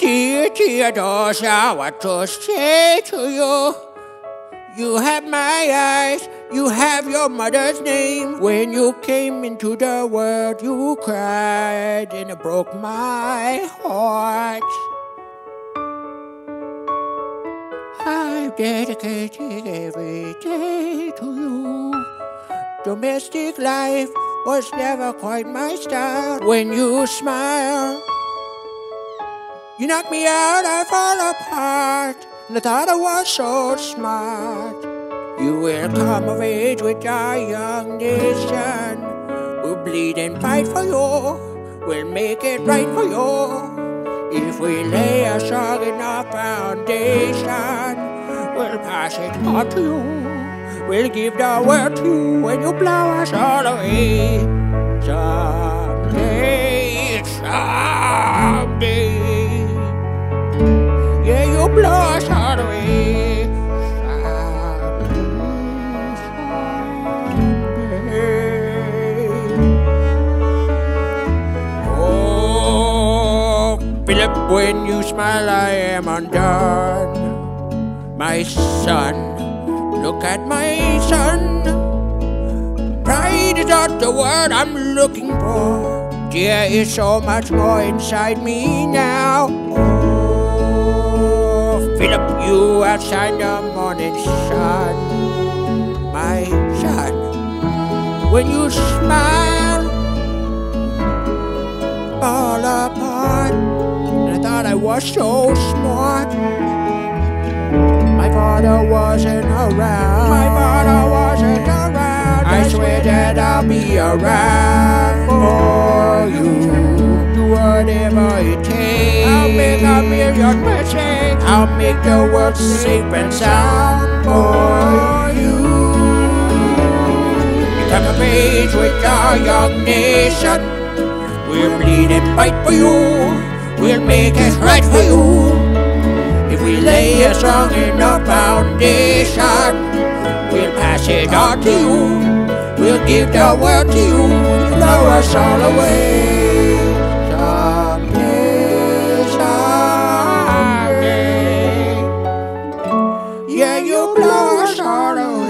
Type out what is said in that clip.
Dear Theodosia, what to say to you? You have my eyes, you have your mother's name. When you came into the world, you cried and it broke my heart. I've dedicated every day to you. Domestic life was never quite my style. When you smile, you knock me out, I fall apart. And I thought I was so smart. You will come of age with our young nation. We'll bleed and fight for you. We'll make it right for you. If we lay a strong enough foundation, we'll pass it on to you. We'll give the world to you when you blow us all away. Us all someday. Oh, Philip, when you smile, I am undone. My son, look at my son. Pride is not the word I'm looking for. There is so much more inside me now. You outside the morning sun. My son, when you smile, all apart. And I thought I was so smart. My father wasn't around. My father wasn't around. I swear that I'll be around for you. Do whatever it make a million mistakes. I'll make the world safe and sound for you. Come of age with our young nation. We'll bleed and fight for you. We'll make it right for you. If we lay a strong enough foundation, we'll pass it on to you. We'll give the world to you. Blow us all away. to blow a shadow